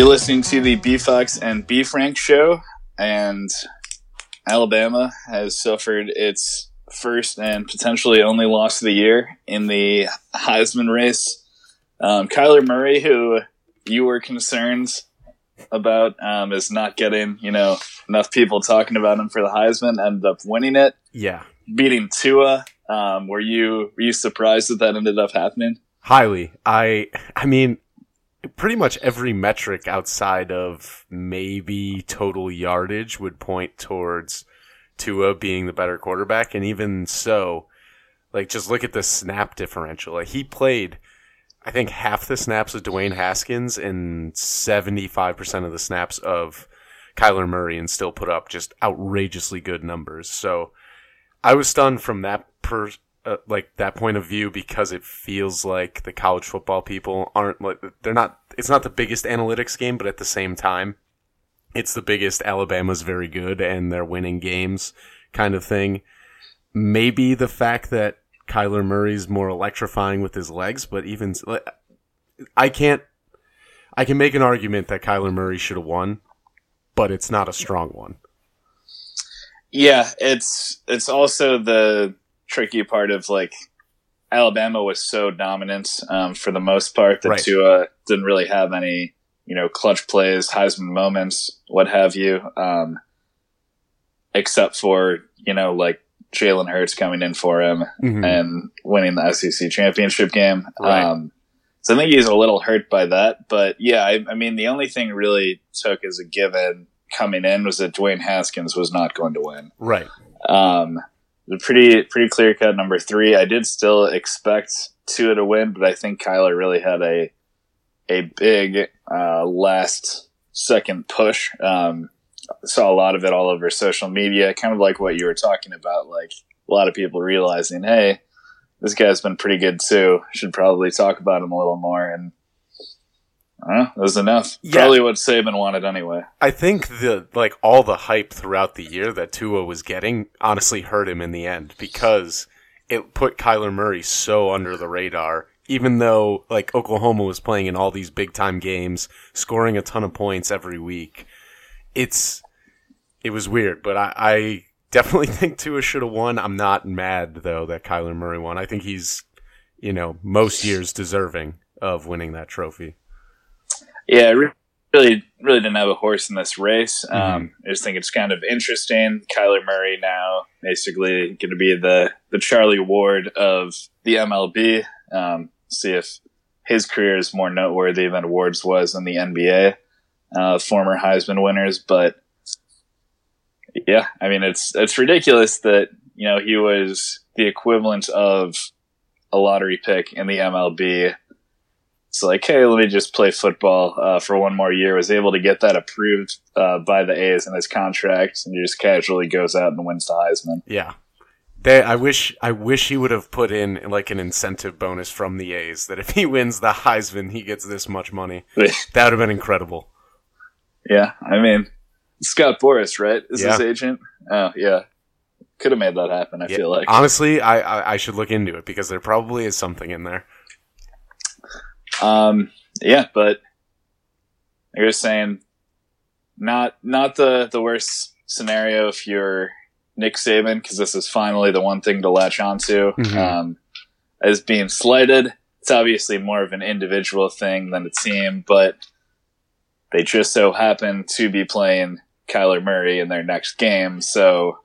You're listening to the B Fox and B Frank show, and Alabama has suffered its first and potentially only loss of the year in the Heisman race. Um, Kyler Murray, who you were concerned about, um, is not getting you know enough people talking about him for the Heisman, ended up winning it, Yeah, beating Tua. Um, were you were you surprised that that ended up happening? highly. I I mean, pretty much every metric outside of maybe total yardage would point towards Tua being the better quarterback, and even so, like just look at the snap differential. Like he played. I think half the snaps of Dwayne Haskins and 75% of the snaps of Kyler Murray and still put up just outrageously good numbers. So I was stunned from that per, uh, like that point of view because it feels like the college football people aren't like they're not it's not the biggest analytics game but at the same time it's the biggest Alabama's very good and they're winning games kind of thing. Maybe the fact that Kyler Murray's more electrifying with his legs, but even I can't I can make an argument that Kyler Murray should have won, but it's not a strong one. Yeah, it's it's also the tricky part of like Alabama was so dominant um, for the most part that Right. Tua didn't really have any you know clutch plays, Heisman moments, what have you, um, except for you know like Jalen Hurts coming in for him Mhm. and winning the SEC championship game. Right. Um, so I think he's a little hurt by that. But yeah, I, I mean, the only thing really took as a given coming in was that Dwayne Haskins was not going to win. Right. Um, pretty pretty clear cut number three. I did still expect Tua to win, but I think Kyler really had a a big uh, last second push. Um, saw a lot of it all over social media, kind of like what you were talking about. Like a lot of people realizing, hey, this guy's been pretty good too. Should probably talk about him a little more. And That was enough. Yeah. Probably what Saban wanted anyway. I think the like all the hype throughout the year that Tua was getting honestly hurt him in the end because it put Kyler Murray so under the radar. Even though like Oklahoma was playing in all these big time games, scoring a ton of points every week, it's it was weird. But I, I definitely think Tua should have won. I'm not mad though that Kyler Murray won. I think he's you know most years deserving of winning that trophy. Yeah, I really, really didn't have a horse in this race. Mm-hmm. Um, I just think it's kind of interesting. Kyler Murray now basically going to be the the Charlie Ward of the MLB. Um, see if his career is more noteworthy than Ward's was in the NBA. Uh, former Heisman winners, but yeah, I mean it's it's ridiculous that you know he was the equivalent of a lottery pick in the MLB it's like, hey, let me just play football uh, for one more year. Was able to get that approved uh, by the A's in his contract, and he just casually goes out and wins the Heisman. Yeah. They, I wish I wish he would have put in like an incentive bonus from the A's that if he wins the Heisman he gets this much money. That would have been incredible. yeah, I mean, Scott Boras, right? Is his agent? Oh, yeah. Could have made that happen. I Yeah. feel like. Honestly, I, I I should look into it because there probably is something in there. Um, yeah, but you're saying not not the the worst scenario if you're Nick Saban because this is finally the one thing to latch onto. Mhm. Um, as being slighted, it's obviously more of an individual thing than a team, but they just so happen to be playing Kyler Murray in their next game, so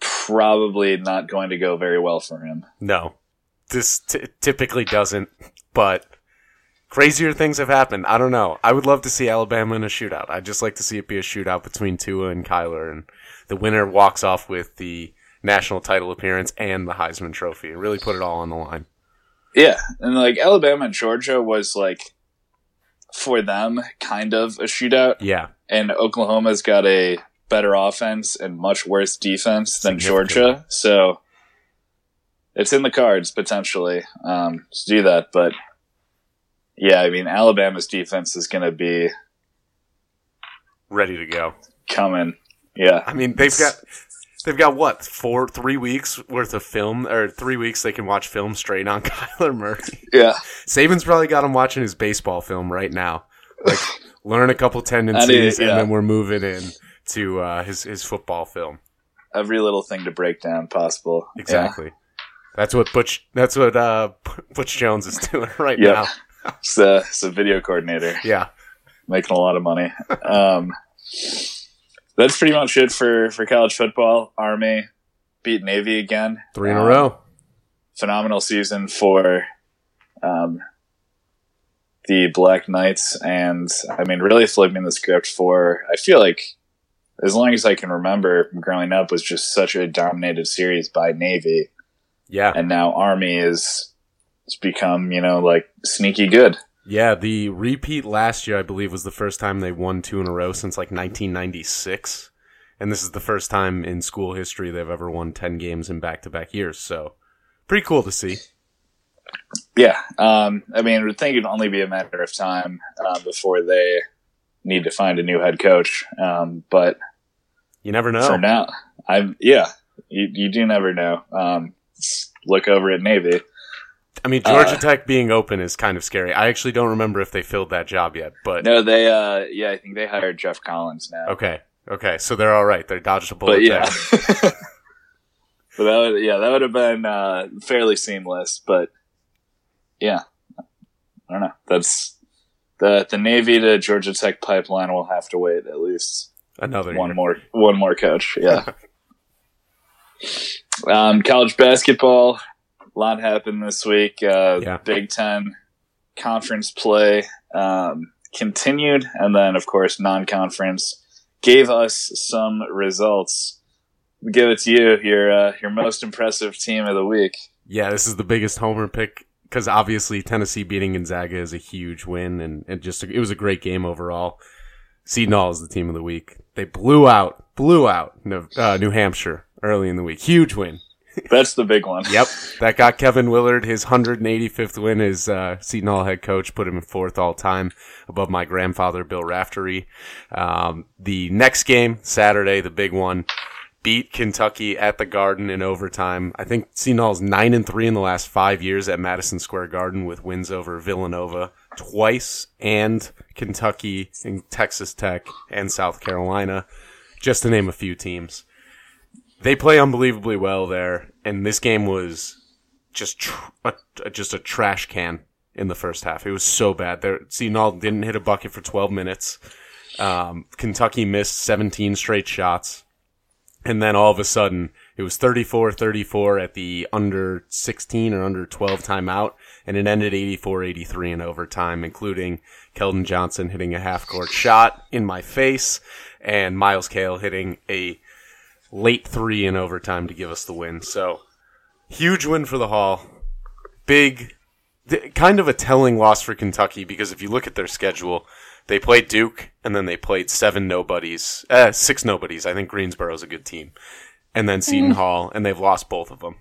probably not going to go very well for him. No, this t- typically doesn't. But crazier things have happened. I don't know. I would love to see Alabama in a shootout. I'd just like to see it be a shootout between Tua and Kyler, and the winner walks off with the national title appearance and the Heisman Trophy. Really put it all on the line. Yeah, and like Alabama and Georgia was like for them kind of a shootout, Yeah, and Oklahoma's got a better offense and much worse defense than Georgia, so it's in the cards potentially um, to do that. But yeah, I mean Alabama's defense is going to be ready to go. coming. Yeah, I mean, they've got they've got what four, three weeks worth of film, or three weeks they can watch film straight on Kyler Murray. yeah, Saban's probably got him watching his baseball film right now. like learn a couple tendencies, yeah. and then we're moving in to uh, his his football film. Every little thing to break down possible. Yeah. Exactly. That's what Butch. That's what uh, Butch Jones is doing right Yep. now. It's a, it's a video coordinator Yeah. making a lot of money. Um, that's pretty much it for, for college football. Army beat Navy again. Three in a Um, row. Phenomenal season for um, the Black Knights. And I mean, really flipping the script for, I feel like as long as I can remember growing up was just such a dominated series by Navy. Yeah. And now Army is, it's become, you know, like sneaky good. Yeah. The repeat last year, I believe, was the first time they won two in a row since like 1996. And this is the first time in school history they've ever won 10 games in back to back years. So pretty cool to see. Yeah, um, I mean, I would think it'd only be a matter of time uh, before they need to find a new head coach. Um, but You never know. for now, I'm yeah, you, you do never know. Um, look over at Navy. I mean, Georgia Uh, Tech being open is kind of scary. I actually don't remember if they filled that job yet, but No, they uh, yeah, I think they hired Geoff Collins now. okay. Okay. So they're all right. They dodged a bullet but yeah, but that would yeah, that would have been uh, fairly seamless. But yeah, I don't know. That's the the Navy to Georgia Tech pipeline will have to wait at least. Another one year. more one more coach yeah um, college basketball lot happened this week uh, Yeah. big ten conference play um, continued and then of course non-conference gave us some results we give it to you your uh, your most impressive team of the week Yeah, this is the biggest homer pick because obviously Tennessee beating Gonzaga is a huge win, and, and just it was a great game overall. Seton Hall is the team of the week. They blew out, blew out New, uh, New Hampshire early in the week. Huge win. That's the big one Yep, that got Kevin Willard his 185th win as uh, Seton Hall head coach, put him in fourth all time, above my grandfather Bill Raftery. Um, the next game Saturday, the big one, beat Kentucky at the Garden in overtime. I think Seton Hall's nine and three in the last five years at Madison Square Garden with wins over Villanova twice and Kentucky and Texas Tech and South Carolina, just to name a few teams they play unbelievably well there, and this game was just tr- a, just a trash can in the first half. It was so bad. There, Seton didn't hit a bucket for 12 minutes. Um, Kentucky missed 17 straight shots, and then all of a sudden it was 34-34 at the under 16 or under 12 timeout, and it ended 84-83 in overtime, including Keldon Johnson hitting a half-court shot in my face, and Myles Cale hitting a late three in overtime to give us the win. So huge win for the Hall. Big, th- kind of a telling loss for Kentucky because if you look at their schedule, they played Duke and then they played seven nobodies, uh, six nobodies. I think Greensboro's a good team, and then Seton Hall, and they've lost both of them,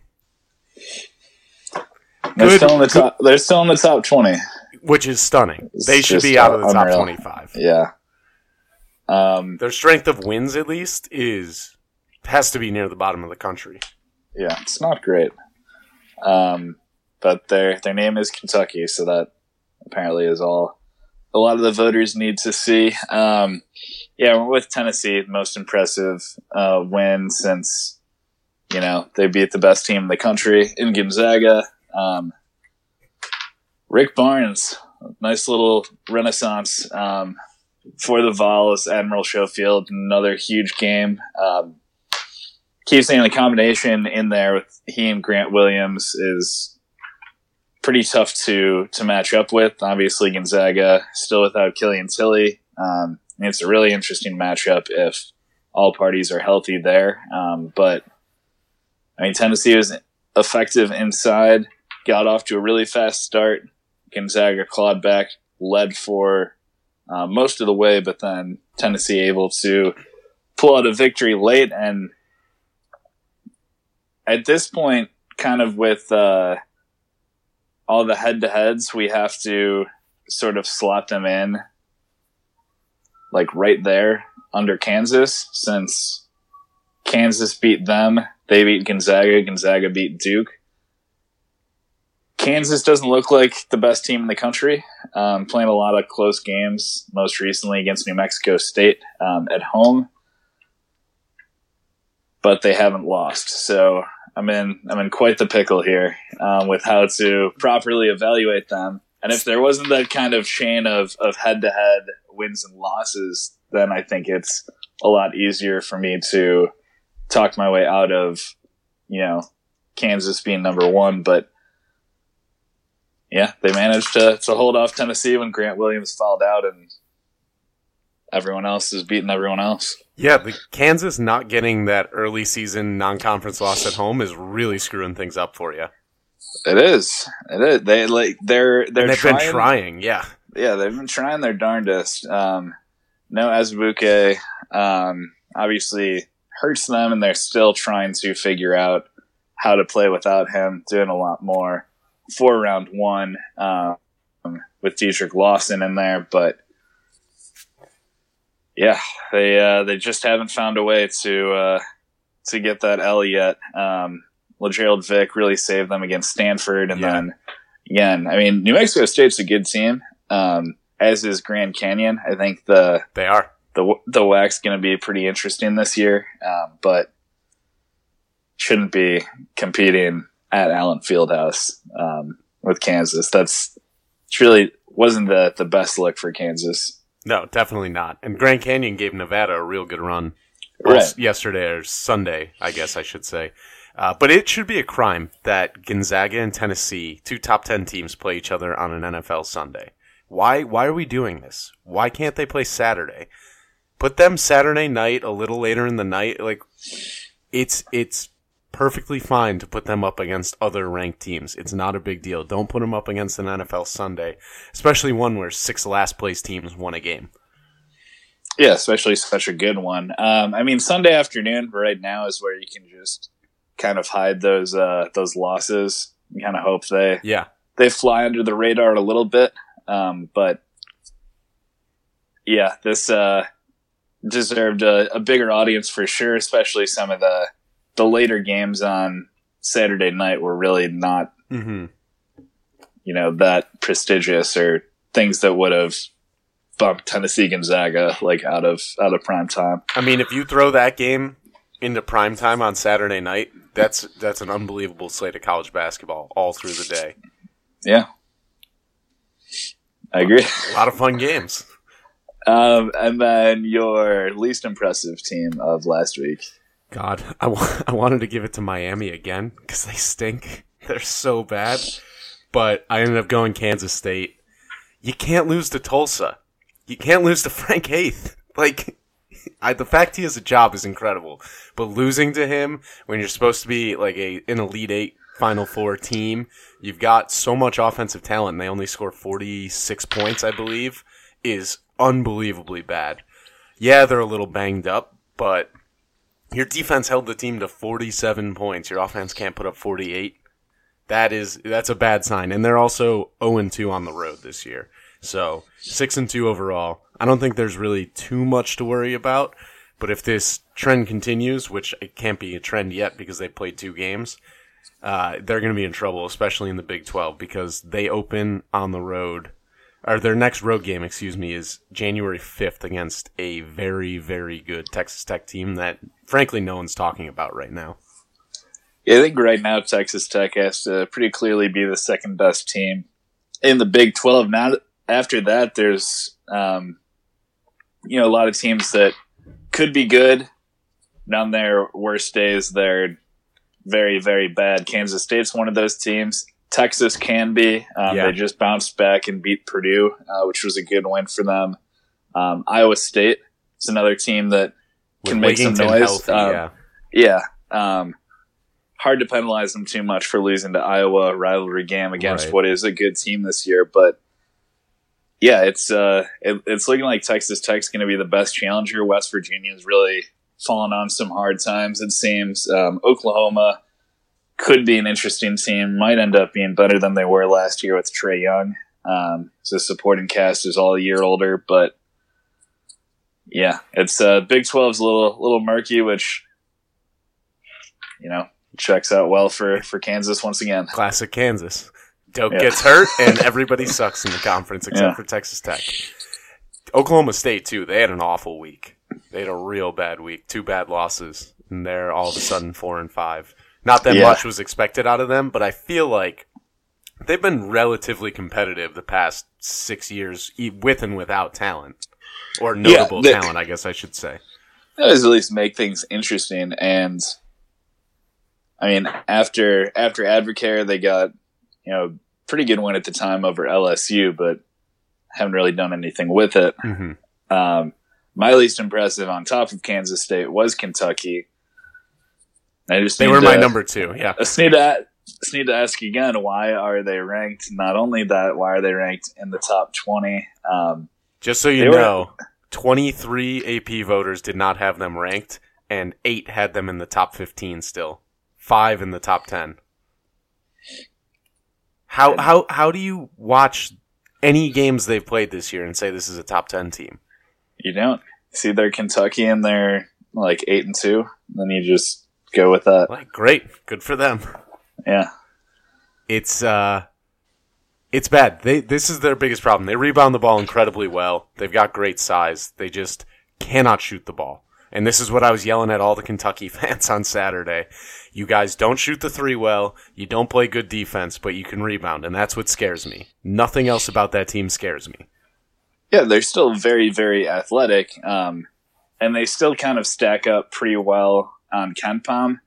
they're Good- still in the top they're still in the top 20 which is stunning. It's They should be out of the top twenty-five. yeah um, Their strength of wins, at least, is has to be near the bottom of the country. yeah, it's not great. Um, but their their name is Kentucky, so that apparently is all a lot of the voters need to see. Um, yeah, we're with Tennessee, most impressive uh, win since you know they beat the best team in the country in Gonzaga. Um, Rick Barnes, nice little renaissance um, for the Vols. Admiral Schofield, another huge game. Um, keep saying the combination in there with he and Grant Williams is pretty tough to to match up with. Obviously, Gonzaga still without Killian Tilly. Um, it's a really interesting matchup if all parties are healthy there. Um, but I mean, Tennessee was effective inside, got off to a really fast start. Gonzaga clawed back, led for uh, most of the way, but then Tennessee able to pull out a victory late and at this point, kind of with uh, all the head to heads, we have to sort of slot them in like right there under Kansas since Kansas beat them. They beat Gonzaga. Gonzaga beat Duke. Kansas doesn't look like the best team in the country. Um, playing a lot of close games, most recently against New Mexico State um, at home, but they haven't lost. So I'm in I'm in quite the pickle here um, with how to properly evaluate them. And if there wasn't that kind of chain of of head to head wins and losses, then I think it's a lot easier for me to talk my way out of you know Kansas being number one, but yeah, they managed to, to hold off Tennessee when Grant Williams fouled out and everyone else is beating everyone else. Yeah, the Kansas not getting that early season non-conference loss at home is really screwing things up for you. It is. It is. They like they're they're And they've trying, been trying, yeah. Yeah, they've been trying their darndest. Um, no Azubuike, um, obviously hurts them, and they're still trying to figure out how to play without him. Doing a lot more for round one um, with Dedric Lawson in there, but yeah, they uh, they just haven't found a way to uh, to get that L yet. Um, Lagerald Vick really saved them against Stanford, and Yeah. then again, I mean, New Mexico State's a good team, um, as is Grand Canyon. I think the They are. the the WAC's going to be pretty interesting this year, um, but shouldn't be competing at Allen Fieldhouse um, with Kansas. That's really wasn't the the best look for Kansas. No, definitely not. And Grand Canyon gave Nevada a real good run Right. yesterday or Sunday, I guess I should say. Uh, but it should be a crime that Gonzaga and Tennessee, two top ten teams, play each other on an NFL Sunday. Why? Why are we doing this? Why can't they play Saturday? Put them Saturday night, a little later in the night. Like, it's it's perfectly fine to put them up against other ranked teams. It's not a big deal. Don't put them up against an NFL Sunday, especially one where six last place teams won a game. Yeah, especially such a good one. Um, I mean, Sunday afternoon right now is where you can just kind of hide those uh, those losses. You kind of hope they Yeah, they fly under the radar a little bit. Um, but yeah, this uh, deserved a, a bigger audience for sure, especially some of the the later games on Saturday night were really not hmm you know that prestigious or things that would have bumped Tennessee Gonzaga like out of out of prime time. I mean, if you throw that game into prime time on Saturday night, that's that's an unbelievable slate of college basketball all through the day. Yeah, I agree. A lot of fun games. Um, and then your least impressive team of last week. God, I I wanted to give it to Miami again because they stink. They're so bad. But I ended up going Kansas State. You can't lose to Tulsa. You can't lose to Frank Haith. Like, I, the fact he has a job is incredible. But losing to him when you're supposed to be like a an Elite Eight Final Four team, you've got so much offensive talent. and They only score 46 points, I believe, is unbelievably bad. Yeah, they're a little banged up, but your defense held the team to 47 points. Your offense can't put up 48. That is that's a bad sign. And they're also 0 and 2 on the road this year. So, 6 and 2 overall. I don't think there's really too much to worry about, but if this trend continues, which it can't be a trend yet because they played two games, uh, they're going to be in trouble, especially in the Big 12 because they open on the road or their next road game, excuse me, is January 5th against a very, very good Texas Tech team that, frankly, no one's talking about right now. Yeah, I think right now Texas Tech has to pretty clearly be the second best team in the Big Twelve. Now, after that, there's um, you know a lot of teams that could be good. On their worst days, they're very, very bad. Kansas State's one of those teams. Texas can be. Um, Yeah. They just bounced back and beat Purdue, uh, which was a good win for them. Um, Iowa State is another team that can With make some noise. healthy, Um, yeah. yeah. Um, hard to penalize them too much for losing to Iowa rivalry game against Right. what is a good team this year, but yeah, it's uh, it, it's looking like Texas Tech's going to be the best challenger. West Virginia's really fallen on some hard times. It seems um, Oklahoma could be an interesting team. Might end up being better than they were last year with Trae Young. Um, so the supporting cast is all a year older, but yeah, it's uh, Big 12's a little little murky, which you know checks out well for for Kansas once again. Classic Kansas. Doke Yeah. gets hurt, and everybody sucks in the conference except Yeah. for Texas Tech. Oklahoma State too. They had an awful week. They had a real bad week. Two bad losses, and they're all of a sudden four and five. Not that Yeah. much was expected out of them, but I feel like they've been relatively competitive the past six years, with and without talent or notable they- talent. I guess I should say. That does at least make things interesting. And I mean, after after Advocare, they got you know pretty good win at the time over LSU, but haven't really done anything with it. hmm Um, my least impressive, on top of Kansas State, was Kentucky. I just They were my number two. Yeah. I just need to just need to ask again: Why are they ranked? Not only that, why are they ranked in the top twenty? Um, Just so you were- know, 23 AP voters did not have them ranked, and eight had them in the top 15 still. Five in the top 10. How, how, how do you watch any games they've played this year and say this is a top 10 team? you don't see they're Kentucky and they're like eight and two. Then you just go with that. Like, great. Good for them. Yeah. It's, uh, it's bad. They, this is their biggest problem. They rebound the ball incredibly well. They've got great size. They just cannot shoot the ball. And this is what I was yelling at all the Kentucky fans on Saturday. You guys don't shoot the three well. You don't play good defense, but you can rebound. And that's what scares me. Nothing else about that team scares me. Yeah, they're still very, very athletic. Um, and they still kind of stack up pretty well on Ken KenPom.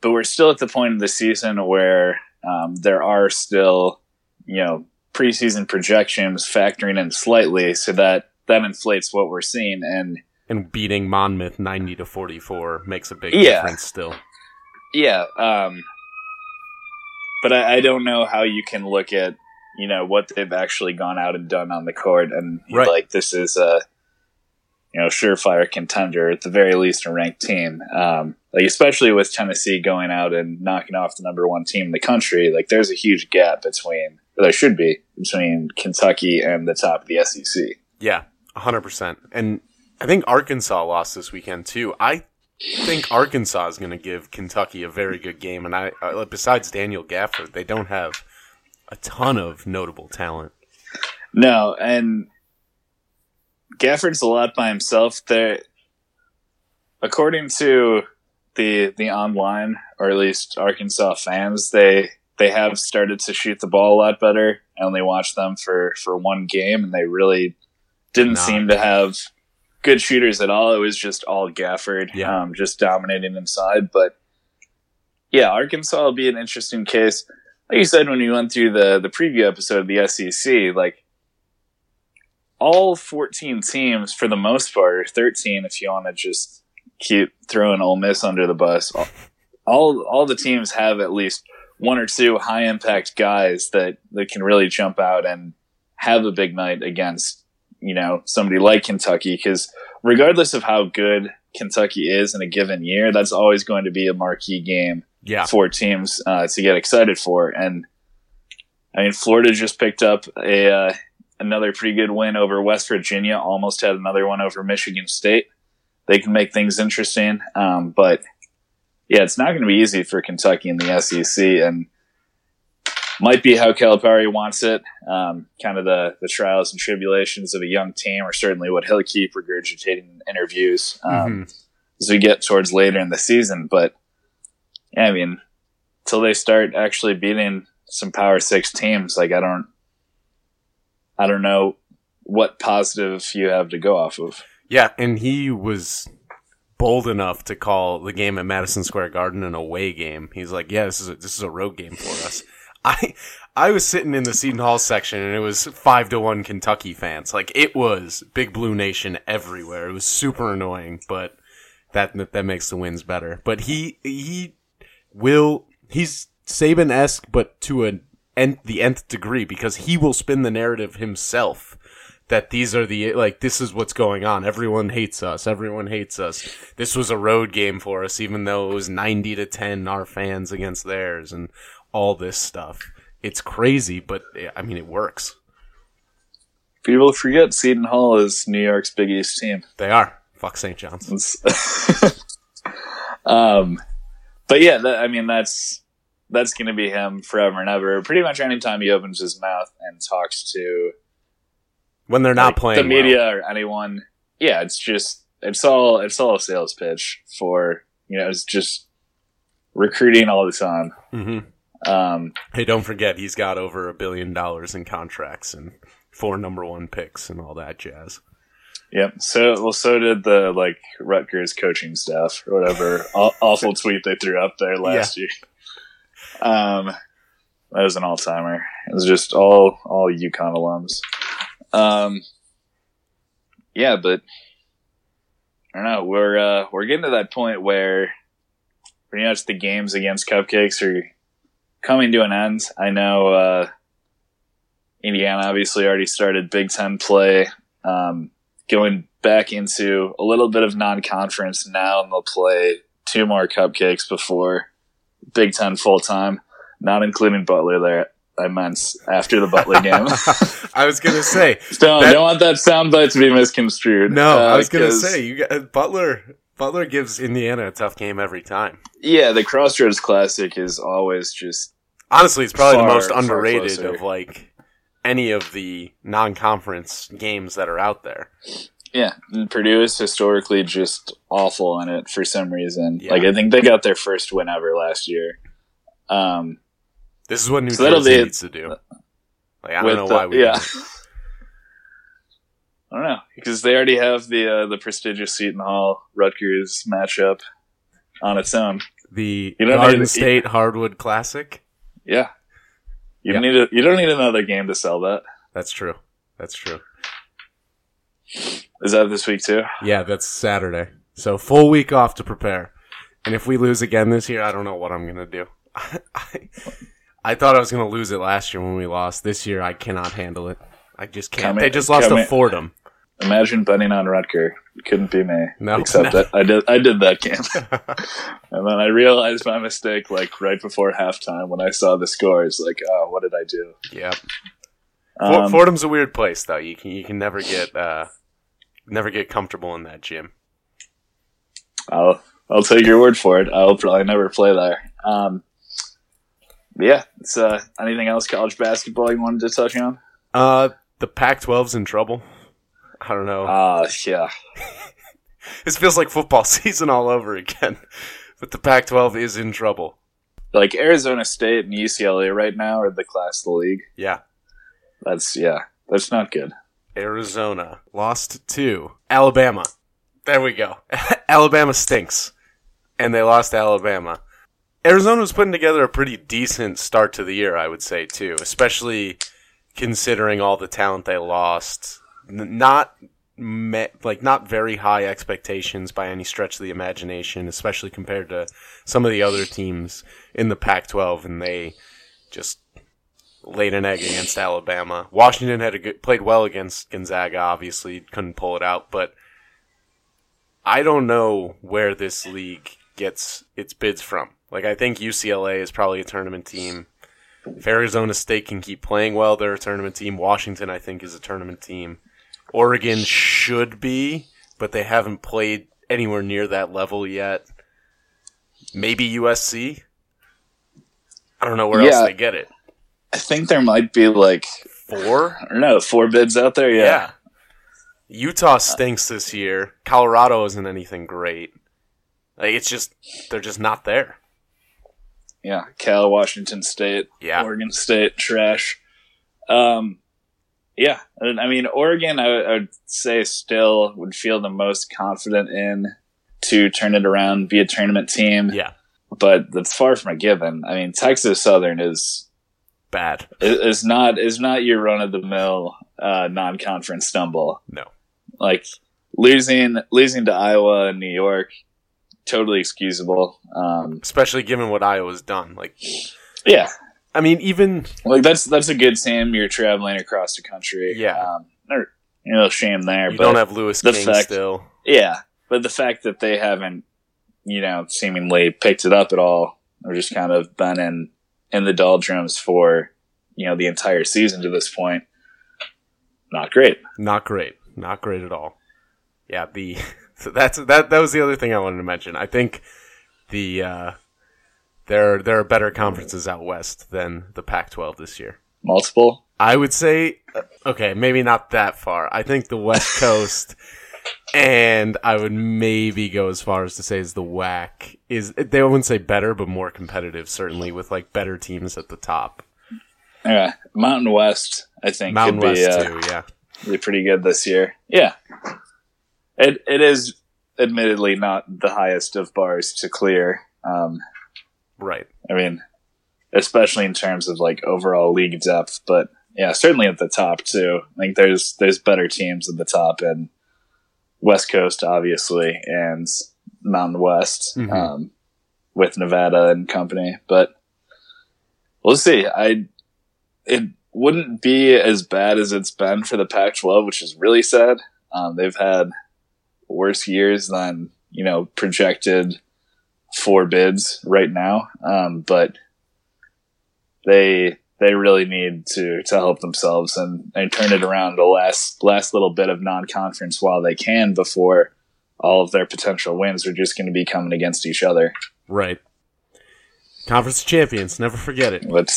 But we're still at the point of the season where um, there are still, you know, preseason projections factoring in slightly, so that that inflates what we're seeing. And And beating Monmouth 90 to 44 makes a big Yeah. difference still. yeah, um, but I, I don't know how you can look at you know what they've actually gone out and done on the court, and Right. like this is a you know surefire contender at the very least a ranked team. Um, like especially with Tennessee going out and knocking off the number one team in the country, like there's a huge gap between there should be between Kentucky and the top of the SEC. Yeah, 100%. And I think Arkansas lost this weekend too. I think Arkansas is going to give Kentucky a very good game. And I, uh, besides Daniel Gafford, they don't have a ton of notable talent. No, and Gafford's a lot by himself. There, according to the the online or at least Arkansas fans, they they have started to shoot the ball a lot better. I only watched them for for one game, and they really didn't Nah. seem to have good shooters at all. It was just all Gafford, Yeah. um, just dominating inside. But yeah, Arkansas will be an interesting case. Like you said when we went through the the preview episode of the SEC, like all 14 teams for the most part, or 13 if you want to just keep throwing Ole Miss under the bus. All, all all the teams have at least one or two high impact guys that that can really jump out and have a big night against you know somebody like Kentucky because regardless of how good Kentucky is in a given year, that's always going to be a marquee game Yeah. for teams uh, to get excited for. And I mean, Florida just picked up a uh, another pretty good win over West Virginia. Almost had another one over Michigan State. They can make things interesting, um, but yeah, it's not going to be easy for Kentucky in the SEC, and might be how Calipari wants it. Um, kind of the the trials and tribulations of a young team, or certainly what he'll keep regurgitating in interviews um, Mhm. as we get towards later in the season. But yeah, I mean, till they start actually beating some Power Six teams, like I don't, I don't know what positive you have to go off of. Yeah, and he was bold enough to call the game at Madison Square Garden an away game. He's like, "Yeah, this is a, this is a road game for us." I I was sitting in the Seton Hall section, and it was five to one Kentucky fans. Like it was Big Blue Nation everywhere. It was super annoying, but that that makes the wins better. But he he will he's Saban esque, but to an nth, the nth degree because he will spin the narrative himself that these are the like this is what's going on. Everyone hates us. Everyone hates us. This was a road game for us, even though it was ninety to ten our fans against theirs and all this stuff. It's crazy, but eh, I mean it works. People forget Seton Hall is New York's Big East team. They are. Fuck St. John's. Um, but yeah, that, I mean that's that's going to be him forever and ever. Pretty much anytime he opens his mouth and talks to when they're not like, playing the media well. or anyone, yeah, it's just it's all it's all a sales pitch for you know it's just recruiting all the time. hmm Um, Hey, don't forget he's got over a billion dollars in contracts and four number one picks and all that jazz. Yep. So well, so did the like Rutgers coaching staff or whatever awful tweet they threw up there last year. Um, that was an all timer. It was just all all UConn alums. Um, yeah, but I don't know. We're uh, we're getting to that point where pretty much the games against Cupcakes are coming to an end. I know uh, Indiana obviously already started Big Ten play. Um, going back into a little bit of non-conference now, and they'll play two more cupcakes before Big Ten full time, not including Butler. There, I meant after the Butler game. I was gonna say don't That- don't want that soundbite to be misconstrued. no. Uh, I was gonna say you got Butler. Butler gives Indiana a tough game every time. yeah, the Crossroads Classic is always just Honestly, it's probably Far- the most underrated of like any of the non-conference games that are out there. Yeah. and Purdue is historically just awful in it for some reason. Yeah. Like I think they got their first win ever last year. Um, This is what New So Jersey be- needs to do. Like I don't know the- why we. yeah. I don't know because they already have the uh, the prestigious Seton Hall Rutgers matchup on its own. The You don't Garden need- State Hardwood Classic. Yeah, you Yeah. don't need a, you don't need another game to sell that. That's true. That's true. Is that this week too? Yeah, that's Saturday. So full week off to prepare. And if we lose again this year, I don't know what I'm gonna do. I, I thought I was gonna lose it last year when we lost. This year, I cannot handle it. I just can't. Come in- they just lost to in- Fordham. Imagine betting on Rutger. Couldn't be me. No, except no. that I did I did that game, and then I realized my mistake like right before halftime when I saw the scores. Like, oh, what did I do? Yeah. Um, Fordham's a weird place, though. You can you can never get uh, never get comfortable in that gym. I'll I'll take your word for it. I'll probably never play there. Um, yeah. It's uh, anything else college basketball you wanted to touch on? Uh, the Pac-12's in trouble. I don't know. Uh yeah. this feels like football season all over again. But the Pac-12 is in trouble. Like Arizona State and UCLA right now are the class of the league. Yeah. That's yeah. That's not good. Arizona lost to Alabama. There we go. Alabama stinks. And they lost to Alabama. Arizona was putting together a pretty decent start to the year, I would say, too, especially considering all the talent they lost. N- not me- like not very high expectations by any stretch of the imagination, especially compared to some of the other teams in the Pac-12, and they just laid an egg against Alabama. Washington had a good, played well against Gonzaga. Obviously, couldn't pull it out, but I don't know where this league gets its bids from. Like, I think UCLA is probably a tournament team. If Arizona State can keep playing well, they're a tournament team. Washington, I think, is a tournament team. Oregon should be, but they haven't played anywhere near that level yet. Maybe USC. I don't know where Yeah. else they get it. I think there might be like Four? I don't know four bids out there. Yeah. Yeah. Utah stinks this year. Colorado isn't anything great. Like it's just they're just not there. Yeah. Cal, Washington State, Yeah. Oregon State, trash. Um, yeah. I I mean, Oregon, I, I would say still would feel the most confident in to turn it around, be a tournament team. Yeah. But that's far from a given. I mean, Texas Southern is Bad. is not is not your run of the mill uh, non conference stumble. No. Like losing losing to Iowa and New York, totally excusable. Um, Especially given what Iowa's done. Like yeah, I mean even like that's that's a good team. You're traveling across the country. Yeah. um, shame there. you but don't have Lewis the King fact- still. yeah, but the fact that they haven't, you know, seemingly picked it up at all, or just kind of been in in the doldrums for you know the entire season to this point, not great. Not great. Not great at all. Yeah, the so that's that that was the other thing I wanted to mention. I think the uh There, there are better conferences out west than the Pac-12 this year. Multiple. I would say, uh, okay, maybe not that far. I think the West Coast, and I would maybe go as far as to say is the WAC is. They wouldn't say better, but more competitive, certainly with like better teams at the top. Yeah, Mountain West. I think Mountain could be, West uh, too, yeah. be pretty good this year. Yeah, it it is admittedly not the highest of bars to clear. Um, Right. I mean, especially in terms of like overall league depth, but yeah, certainly at the top too. I think there's there's better teams at the top and West Coast obviously and Mountain West Mhm. um, with Nevada and company, but we'll see. I it wouldn't be as bad as it's been for the Pac-12, which is really sad. Um, they've had worse years than you know projected four bids right now, um, but they they really need to to help themselves and, and turn it around the last last little bit of non-conference while they can before all of their potential wins are just going to be coming against each other. Right. Conference champions, never forget it. But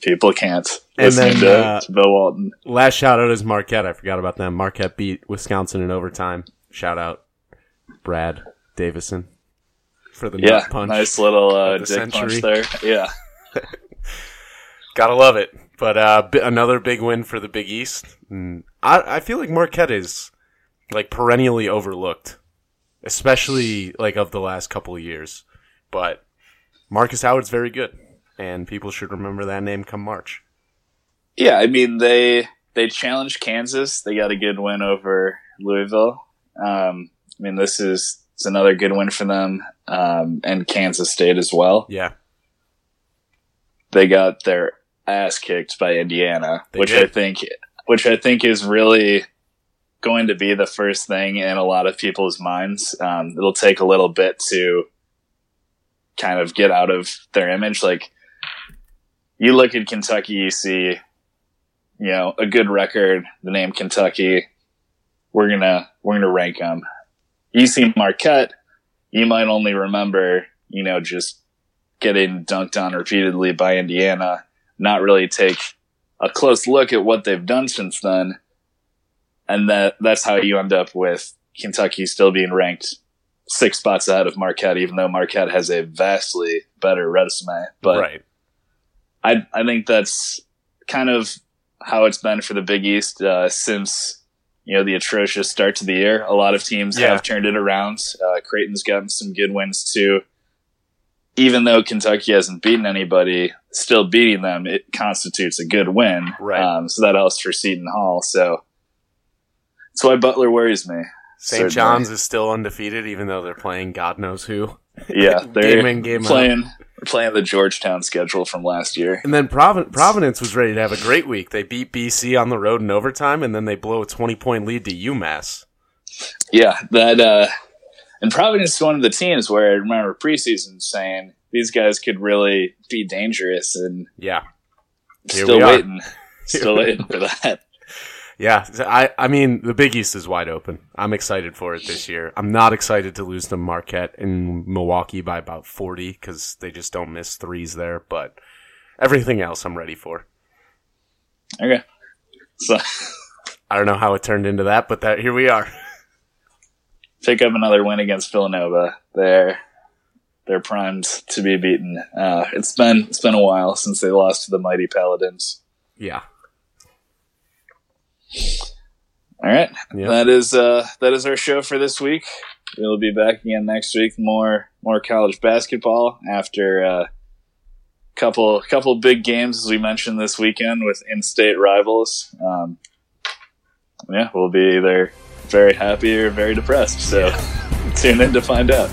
people can't And then, to, uh, to Bill Walton. Last shout out is Marquette. I forgot about them. Marquette beat Wisconsin in overtime. Shout out Brad Davison for the Yeah, punch. nice little uh, dick punch century. there. Yeah, Gotta love it. But uh, bi- another big win for the Big East. Mm, I, I feel like Marquette is like perennially overlooked, especially like of the last couple of years. But Markus Howard's very good, and people should remember that name come March. yeah. I mean they they challenged Kansas. They got a good win over Louisville. Um, I mean this is it's another good win for them um, and Kansas State as well. Yeah, they got their ass kicked by Indiana, They which did. I think which I think is really going to be the first thing in a lot of people's minds. Um, it'll take a little bit to kind of get out of their image. Like you look at Kentucky, you see, you know, a good record, the name Kentucky. We're gonna we're gonna rank them. You see Marquette, you might only remember, you know, just getting dunked on repeatedly by Indiana, not really take a close look at what they've done since then. And that that's how you end up with Kentucky still being ranked six spots ahead of Marquette, even though Marquette has a vastly better resume. But right. I I think that's kind of how it's been for the Big East uh, since you know the atrocious start to the year. A lot of teams Yeah. have turned it around. Uh, Creighton's gotten some good wins too. Even though Kentucky hasn't beaten anybody, still beating them it constitutes a good win. Right. Um, so that helps for Seton Hall. So that's why Butler worries me. St. John's is still undefeated, even though they're playing God knows who. Yeah, they're Game in, game out. playing playing the Georgetown schedule from last year. And then Provin- Providence was ready to have a great week. They beat BC on the road in overtime, and then they blow a 20 point lead to UMass. Yeah, that uh and Providence is one of the teams where I remember preseason saying these guys could really be dangerous and Yeah. Here still waiting. Still waiting for that. Yeah, I, I mean, the Big East is wide open. I'm excited for it this year. I'm not excited to lose to Marquette in Milwaukee by about 40 because they just don't miss threes there, but everything else I'm ready for. Okay. So I don't know how it turned into that, but that here we are. pick up another win against Villanova. They're they're primed to be beaten. Uh, it's been it's been a while since they lost to the mighty Paladins. Yeah. All right, Yeah. that is uh, that is our show for this week. We'll be back again next week. More more college basketball after a uh, couple couple big games as we mentioned this weekend with in-state rivals. Um, yeah, we'll be either very happy or very depressed. So tune in to find out.